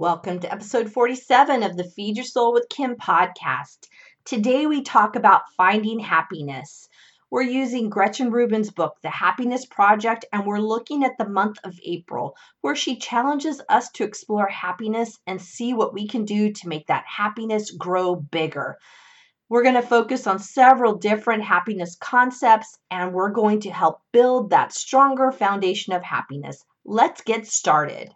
Welcome to episode 47 of the Feed Your Soul with Kim podcast. Today we talk about finding happiness. We're using Gretchen Rubin's book, The Happiness Project, and we're looking at the month of April, where she challenges us to explore happiness and see what we can do to make that happiness grow bigger. We're going to focus on several different happiness concepts, and we're going to help build that stronger foundation of happiness. Let's get started.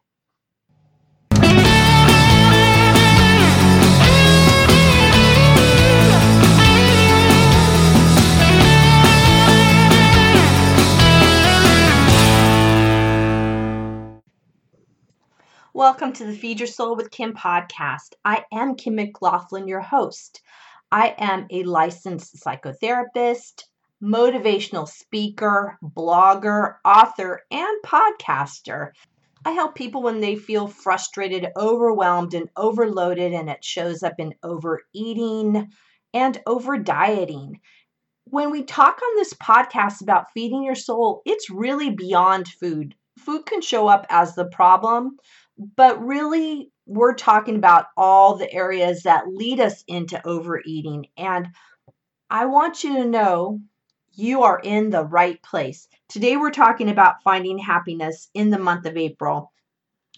Welcome to the Feed Your Soul with Kim podcast. I am Kim McLaughlin, your host. I am a licensed psychotherapist, motivational speaker, blogger, author, and podcaster. I help people when they feel frustrated, overwhelmed, and overloaded, and it shows up in overeating and over dieting. When we talk on this podcast about feeding your soul, it's really beyond food. Food can show up as the problem, but really, we're talking about all the areas that lead us into overeating. And I want you to know you are in the right place. Today, we're talking about finding happiness in the month of April.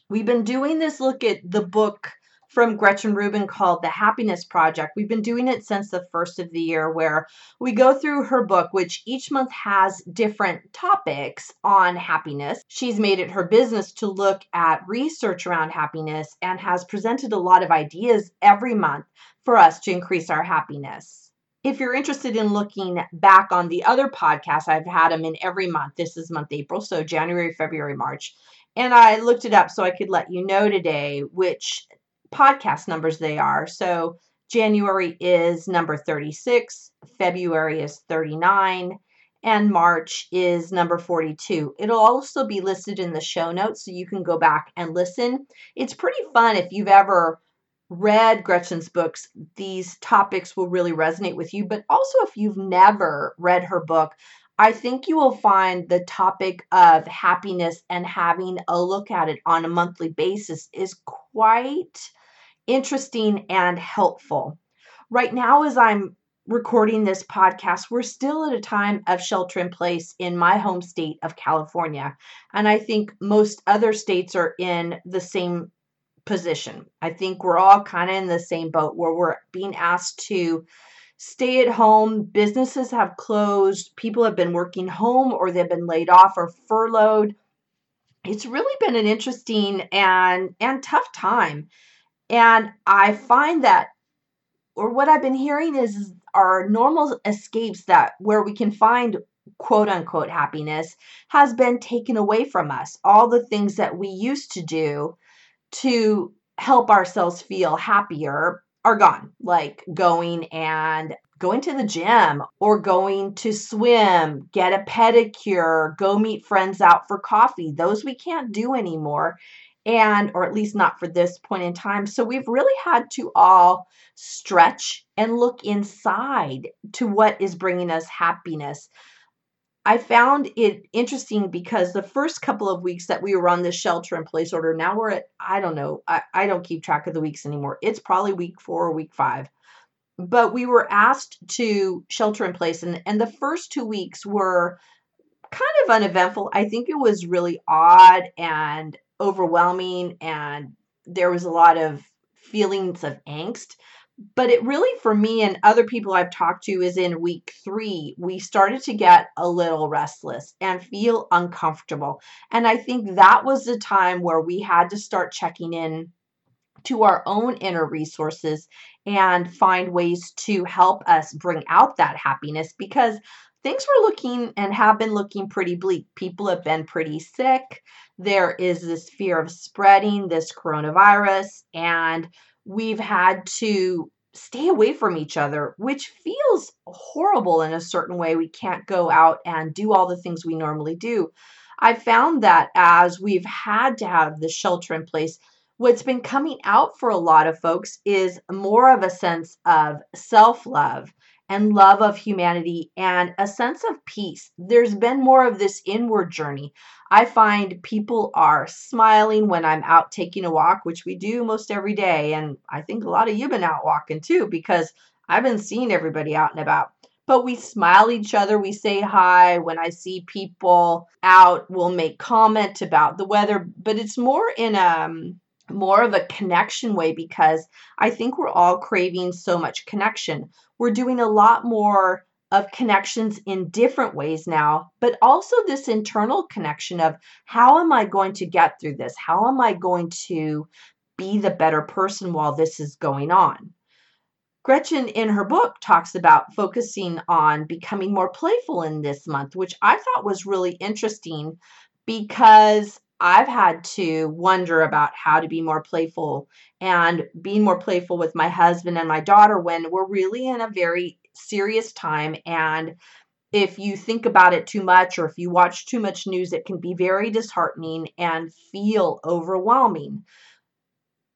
We've been doing this look at the book from Gretchen Rubin called The Happiness Project. We've been doing it since the first of the year, where we go through her book, which each month has different topics on happiness. She's made it her business to look at research around happiness and has presented a lot of ideas every month for us to increase our happiness. If you're interested in looking back on the other podcasts, I've had them in every month. This is month April, so January, February, March. And I looked it up so I could let you know today which podcast numbers they are. So January is number 36, February is 39, and March is number 42. It'll also be listed in the show notes so you can go back and listen. It's pretty fun if you've ever read Gretchen's books, these topics will really resonate with you. But also, if you've never read her book, I think you will find the topic of happiness and having a look at it on a monthly basis is quite interesting and helpful. Right now, as I'm recording this podcast, we're still at a time of shelter in place in my home state of California. And I think most other states are in the same position. I think we're all kind of in the same boat where we're being asked to stay at home. Businesses have closed, people have been working home or they've been laid off or furloughed. It's really been an interesting and and tough time. And I find that, or what I've been hearing is our normal escapes that where we can find quote unquote happiness has been taken away from us. All the things that we used to do to help ourselves feel happier are gone, like going and going to the gym or going to swim, get a pedicure, go meet friends out for coffee. Those we can't do anymore and or at least not for this point in time so we've really had to all stretch and look inside to what is bringing us happiness i found it interesting because the first couple of weeks that we were on this shelter in place order now we're at i don't know i, I don't keep track of the weeks anymore. It's probably week four or week five. But we were asked to shelter in place and, and the first two weeks were kind of uneventful. I think it was really odd and overwhelming and there was a lot of feelings of angst. But it really, for me and other people I've talked to, is in week three, we started to get a little restless and feel uncomfortable. And I think that was the time where we had to start checking in to our own inner resources and find ways to help us bring out that happiness because things were looking and have been looking pretty bleak. People have been pretty sick. There is this fear of spreading this coronavirus, and we've had to stay away from each other, which feels horrible in a certain way. We can't go out and do all the things we normally do. I found that as we've had to have the shelter in place, what's been coming out for a lot of folks is more of a sense of self love and love of humanity and a sense of peace. There's been more of this inward journey. I find people are smiling when I'm out taking a walk, which we do most every day. And I think a lot of you have been out walking too, because I've been seeing everybody out and about. But we smile each other, we say hi. When I see people out, we'll make comment about the weather, but it's more in a um, more of a connection way because I think we're all craving so much connection. We're doing a lot more of connections in different ways now, but also this internal connection of how am I going to get through this? How am I going to be the better person while this is going on? Gretchen, in her book, talks about focusing on becoming more playful in this month, which I thought was really interesting because I've had to wonder about how to be more playful and being more playful with my husband and my daughter when we're really in a very serious time. And if you think about it too much or if you watch too much news, it can be very disheartening and feel overwhelming.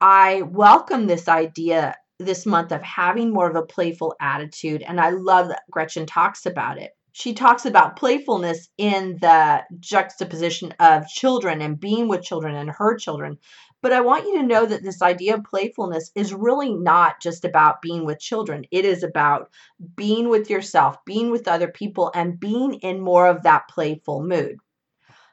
I welcome this idea this month of having more of a playful attitude, and I love that Gretchen talks about it she talks about playfulness in the juxtaposition of children and being with children and her children. But I want you to know that this idea of playfulness is really not just about being with children. It is about being with yourself, being with other people, and being in more of that playful mood.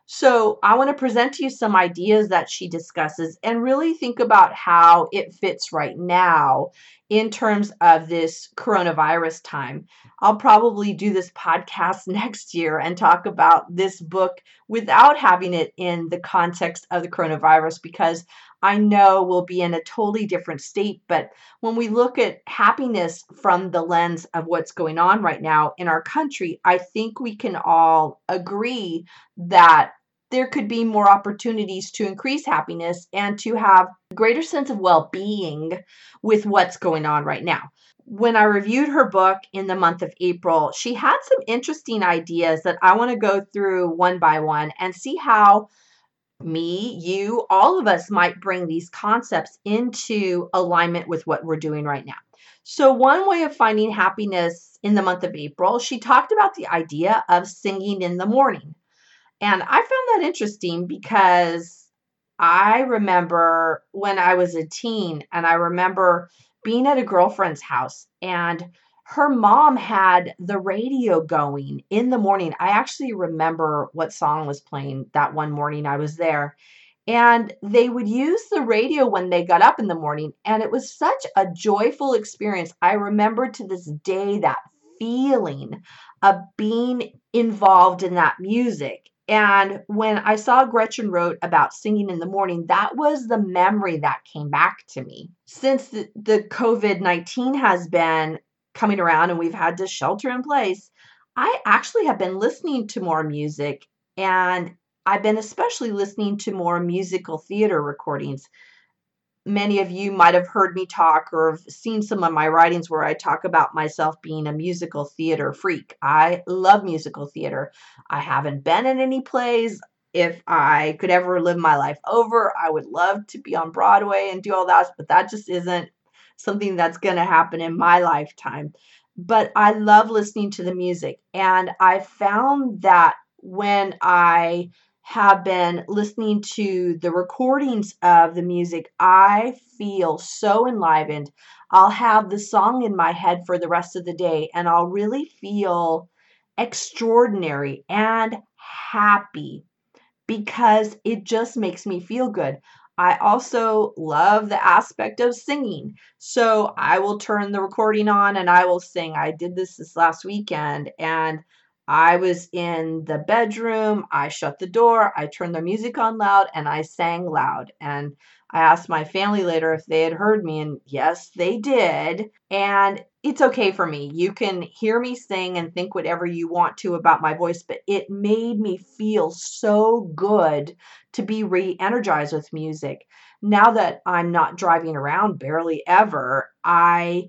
So, I want to present to you some ideas that she discusses and really think about how it fits right now in terms of this coronavirus time. I'll probably do this podcast next year and talk about this book without having it in the context of the coronavirus because I know we'll be in a totally different state. But when we look at happiness from the lens of what's going on right now in our country, I think we can all agree that there could be more opportunities to increase happiness and to have a greater sense of well being with what's going on right now. When I reviewed her book in the month of April, she had some interesting ideas that I want to go through one by one and see how me, you, all of us might bring these concepts into alignment with what we're doing right now. So, one way of finding happiness in the month of April, she talked about the idea of singing in the morning. And I found that interesting because I remember when I was a teen and I remember being at a girlfriend's house and her mom had the radio going in the morning. I actually remember what song was playing that one morning I was there. And they would use the radio when they got up in the morning. And it was such a joyful experience. I remember to this day that feeling of being involved in that music. And when I saw Gretchen wrote about singing in the morning, that was the memory that came back to me. Since the, the COVID 19 has been coming around and we've had to shelter in place, I actually have been listening to more music and I've been especially listening to more musical theater recordings many of you might have heard me talk or have seen some of my writings where I talk about myself being a musical theater freak. I love musical theater. I haven't been in any plays. If I could ever live my life over, I would love to be on Broadway and do all that, but that just isn't something that's going to happen in my lifetime. But I love listening to the music. And I found that when I have been listening to the recordings of the music, I feel so enlivened. I'll have the song in my head for the rest of the day and I'll really feel extraordinary and happy because it just makes me feel good. I also love the aspect of singing. So I will turn the recording on and I will sing. I did this this last weekend and I was in the bedroom, I shut the door, I turned the music on loud, and I sang loud. And I asked my family later if they had heard me, and yes, they did. And it's okay for me. You can hear me sing and think whatever you want to about my voice, but it made me feel so good to be re energized with music. Now that I'm not driving around barely ever, I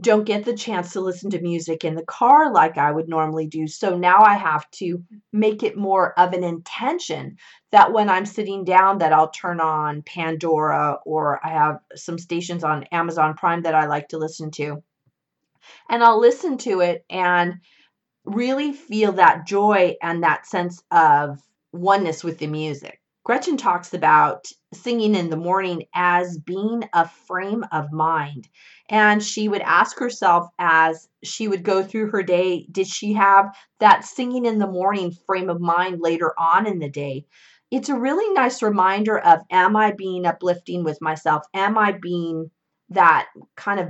don't get the chance to listen to music in the car like I would normally do. So now I have to make it more of an intention that when I'm sitting down that I'll turn on Pandora or I have some stations on Amazon Prime that I like to listen to. And I'll listen to it and really feel that joy and that sense of oneness with the music. Gretchen talks about singing in the morning as being a frame of mind. And she would ask herself as she would go through her day, did she have that singing in the morning frame of mind later on in the day? It's a really nice reminder of am I being uplifting with myself? Am I being that kind of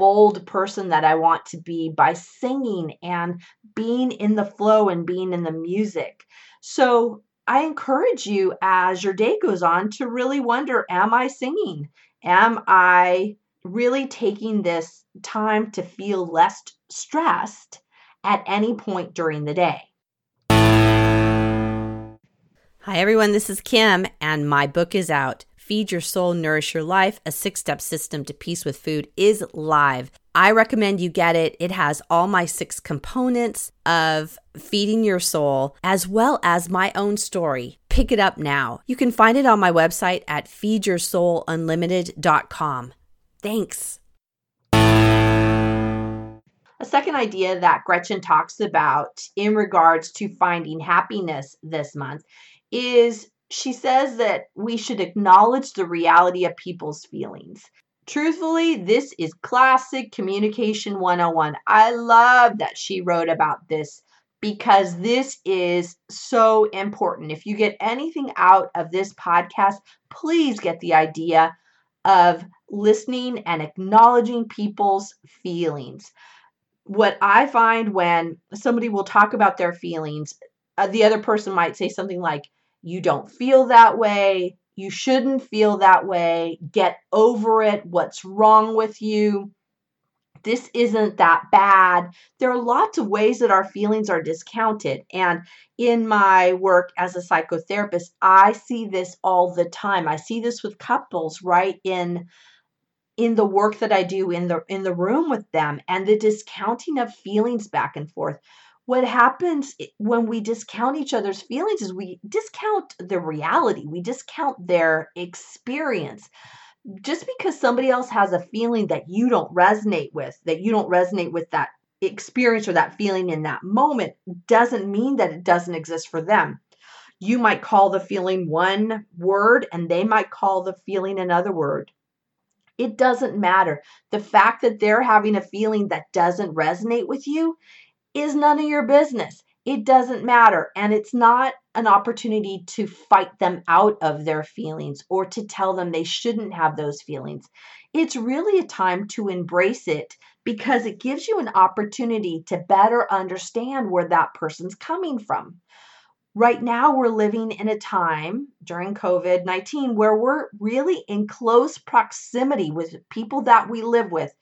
bold person that I want to be by singing and being in the flow and being in the music. So I encourage you as your day goes on to really wonder Am I singing? Am I really taking this time to feel less stressed at any point during the day? Hi, everyone. This is Kim, and my book is out. Feed Your Soul, Nourish Your Life, a six step system to peace with food is live. I recommend you get it. It has all my six components of feeding your soul, as well as my own story. Pick it up now. You can find it on my website at feedyoursoulunlimited.com. Thanks. A second idea that Gretchen talks about in regards to finding happiness this month is she says that we should acknowledge the reality of people's feelings. Truthfully, this is classic communication 101. I love that she wrote about this because this is so important. If you get anything out of this podcast, please get the idea of listening and acknowledging people's feelings. What I find when somebody will talk about their feelings, uh, the other person might say something like, you don't feel that way. You shouldn't feel that way. Get over it. What's wrong with you? This isn't that bad. There are lots of ways that our feelings are discounted. And in my work as a psychotherapist, I see this all the time. I see this with couples right in in the work that I do in the in the room with them and the discounting of feelings back and forth what happens when we discount each other's feelings is we discount the reality, we discount their experience. Just because somebody else has a feeling that you don't resonate with, that you don't resonate with that experience or that feeling in that moment, doesn't mean that it doesn't exist for them. You might call the feeling one word and they might call the feeling another word. It doesn't matter. The fact that they're having a feeling that doesn't resonate with you is none of your business. It doesn't matter. And it's not an opportunity to fight them out of their feelings or to tell them they shouldn't have those feelings. It's really a time to embrace it because it gives you an opportunity to better understand where that person's coming from. Right now, we're living in a time during COVID 19 where we're really in close proximity with people that we live with.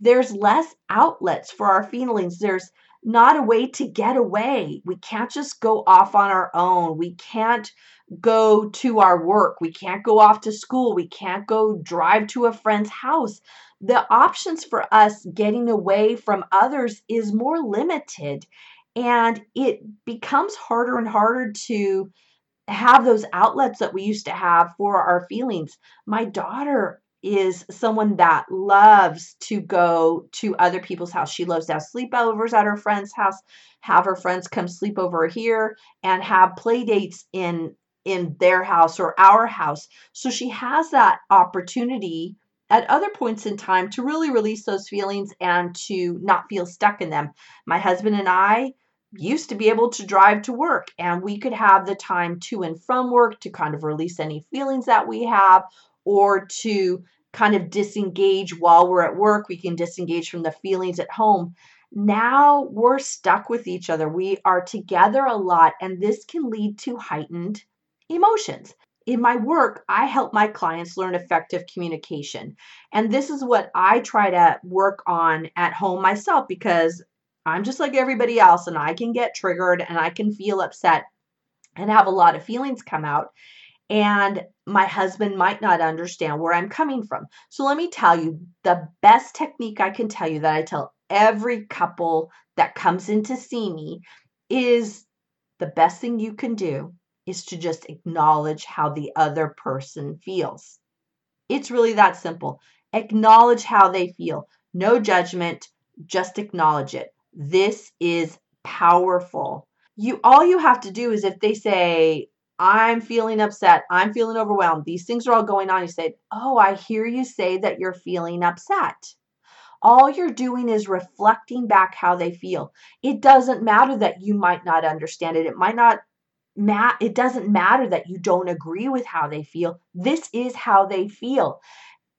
There's less outlets for our feelings. There's not a way to get away. We can't just go off on our own. We can't go to our work. We can't go off to school. We can't go drive to a friend's house. The options for us getting away from others is more limited. And it becomes harder and harder to have those outlets that we used to have for our feelings. My daughter is someone that loves to go to other people's house. She loves to have sleepovers at her friend's house, have her friends come sleep over here, and have play dates in in their house or our house. So she has that opportunity at other points in time to really release those feelings and to not feel stuck in them. My husband and I used to be able to drive to work and we could have the time to and from work to kind of release any feelings that we have or to kind of disengage while we're at work. We can disengage from the feelings at home. Now we're stuck with each other. We are together a lot, and this can lead to heightened emotions. In my work, I help my clients learn effective communication. And this is what I try to work on at home myself because I'm just like everybody else and I can get triggered and I can feel upset and have a lot of feelings come out and my husband might not understand where I'm coming from. So let me tell you the best technique I can tell you that I tell every couple that comes in to see me is the best thing you can do is to just acknowledge how the other person feels. It's really that simple. Acknowledge how they feel. No judgment, just acknowledge it. This is powerful. You all you have to do is if they say, I'm feeling upset, I'm feeling overwhelmed, these things are all going on, you say, Oh, I hear you say that you're feeling upset. All you're doing is reflecting back how they feel. It doesn't matter that you might not understand it. It might not ma- it doesn't matter that you don't agree with how they feel. This is how they feel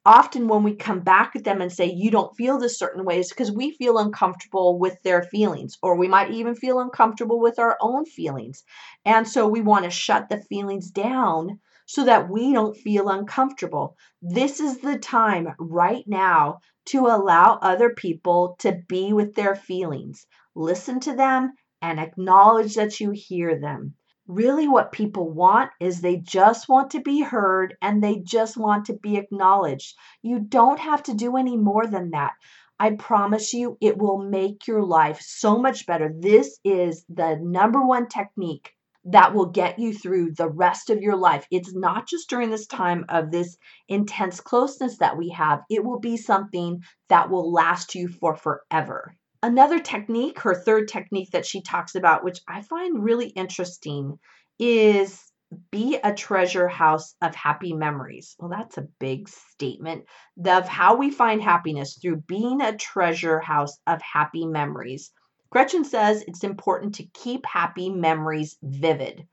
often when we come back at them and say you don't feel this certain ways because we feel uncomfortable with their feelings or we might even feel uncomfortable with our own feelings. And so we want to shut the feelings down so that we don't feel uncomfortable. This is the time right now to allow other people to be with their feelings. Listen to them and acknowledge that you hear them really what people want is they just want to be heard and they just want to be acknowledged. You don't have to do any more than that. I promise you, it will make your life so much better. This is the number one technique that will get you through the rest of your life. It's not just during this time of this intense closeness that we have, it will be something that will last you for forever. Another technique, her third technique that she talks about, which I find really interesting, is be a treasure house of happy memories. Well, that's a big statement of how we find happiness through being a treasure house of happy memories. Gretchen says it's important to keep happy memories vivid.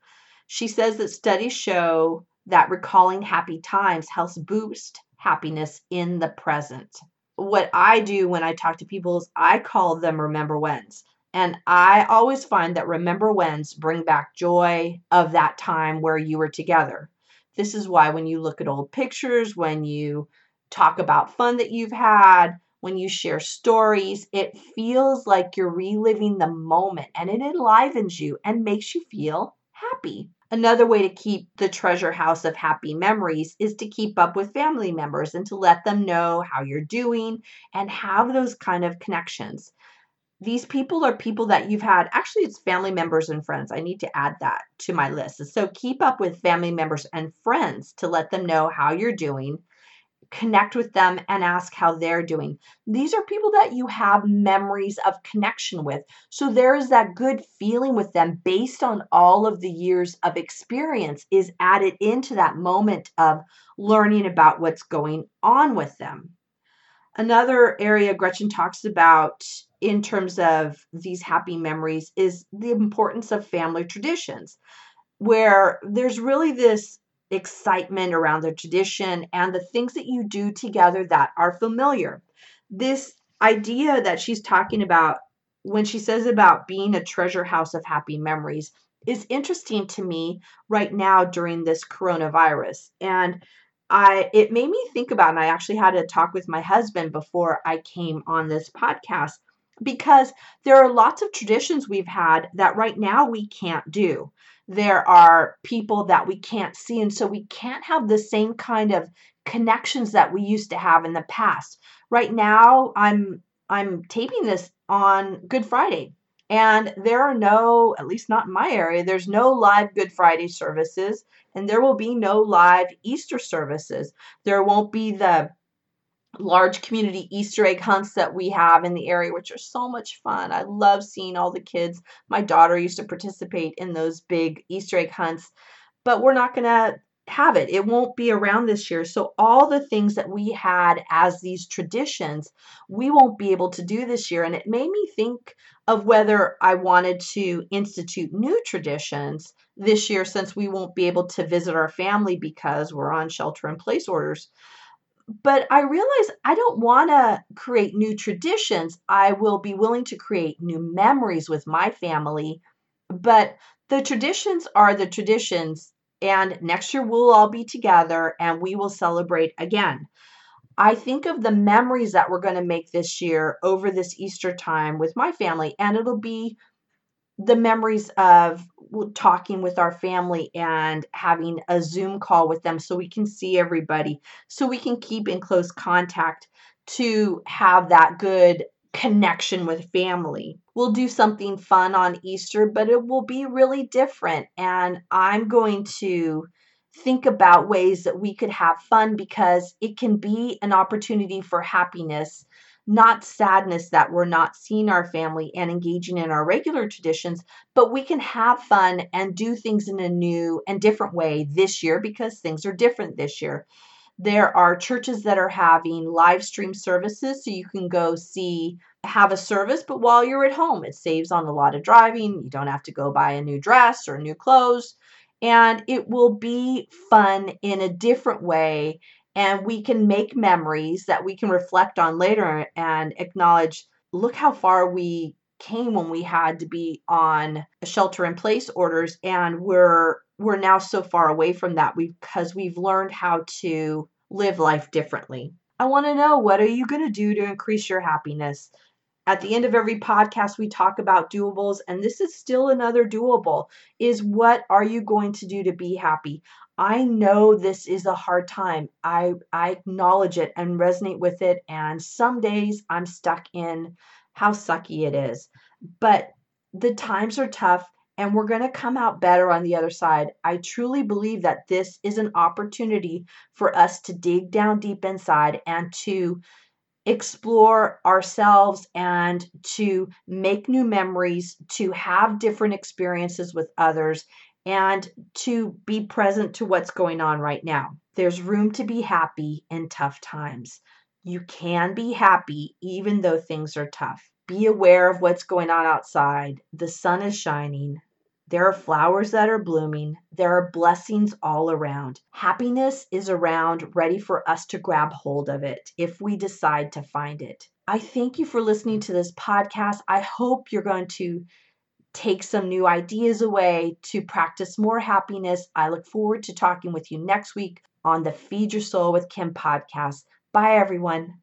She says that studies show that recalling happy times helps boost happiness in the present what I do when I talk to people is I call them remember whens. And I always find that remember whens bring back joy of that time where you were together. This is why when you look at old pictures, when you talk about fun that you've had, when you share stories, it feels like you're reliving the moment and it enlivens you and makes you feel happy. Another way to keep the treasure house of happy memories is to keep up with family members and to let them know how you're doing and have those kind of connections. These people are people that you've had, actually, it's family members and friends. I need to add that to my list. So keep up with family members and friends to let them know how you're doing connect with them and ask how they're doing. These are people that you have memories of connection with. So there is that good feeling with them based on all of the years of experience is added into that moment of learning about what's going on with them. Another area Gretchen talks about in terms of these happy memories is the importance of family traditions, where there's really this excitement around the tradition and the things that you do together that are familiar. This idea that she's talking about when she says about being a treasure house of happy memories is interesting to me right now during this coronavirus. And I it made me think about and I actually had a talk with my husband before I came on this podcast because there are lots of traditions we've had that right now we can't do there are people that we can't see. And so we can't have the same kind of connections that we used to have in the past. Right now i'm i'm taping this on good friday and there are no at least not in my area there's no live good friday services and there will be no live easter services. There won't be the large community Easter egg hunts that we have in the area, which are so much fun. I love seeing all the kids. My daughter used to participate in those big Easter egg hunts, but we're not going to have it. It won't be around this year. So, all the things that we had as these traditions, we won't be able to do this year. And it made me think of whether I wanted to institute new traditions this year since we won't be able to visit our family because we're on shelter in place orders but I realize I don't want to create new traditions. I will be willing to create new memories with my family, but the traditions are the traditions. And next year we'll all be together and we will celebrate again. I think of the memories that we're going to make this year over this Easter time with my family, and it'll be the memories of talking with our family and having a Zoom call with them so we can see everybody, so we can keep in close contact to have that good connection with family. We'll do something fun on Easter, but it will be really different. And I'm going to think about ways that we could have fun because it can be an opportunity for happiness not sadness that we're not seeing our family and engaging in our regular traditions, but we can have fun and do things in a new and different way this year because things are different this year. There are churches that are having live stream services, so you can go see, have a service, but while you're at home, it saves on a lot of driving. You don't have to go buy a new dress or new clothes, and it will be fun in a different way. And we can make memories that we can reflect on later and acknowledge look how far we came when we had to be on shelter in place orders and we're we're now so far away from that because we've learned how to live life differently. I want to know what are you going to do to increase your happiness? At the end of every podcast we talk about doables and this is still another doable is what are you going to do to be happy? I know this is a hard time. I I acknowledge it and resonate with it and some days I'm stuck in how sucky it is. But the times are tough and we're going to come out better on the other side. I truly believe that this is an opportunity for us to dig down deep inside and to explore ourselves and to make new memories, to have different experiences with others, and to be present to what's going on right now. There's room to be happy in tough times. You can be happy even though things are tough. Be aware of what's going on outside. The sun is shining. There are flowers that are blooming. There are blessings all around. Happiness is around, ready for us to grab hold of it if we decide to find it. I thank you for listening to this podcast. I hope you're going to take some new ideas away to practice more happiness. I look forward to talking with you next week on the Feed Your Soul with Kim podcast. Bye, everyone.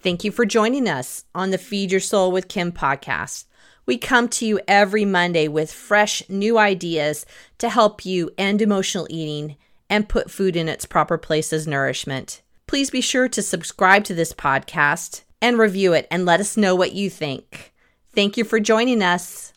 Thank you for joining us on the Feed Your Soul with Kim podcast. We come to you every Monday with fresh new ideas to help you end emotional eating and put food in its proper place as nourishment. Please be sure to subscribe to this podcast and review it and let us know what you think. Thank you for joining us.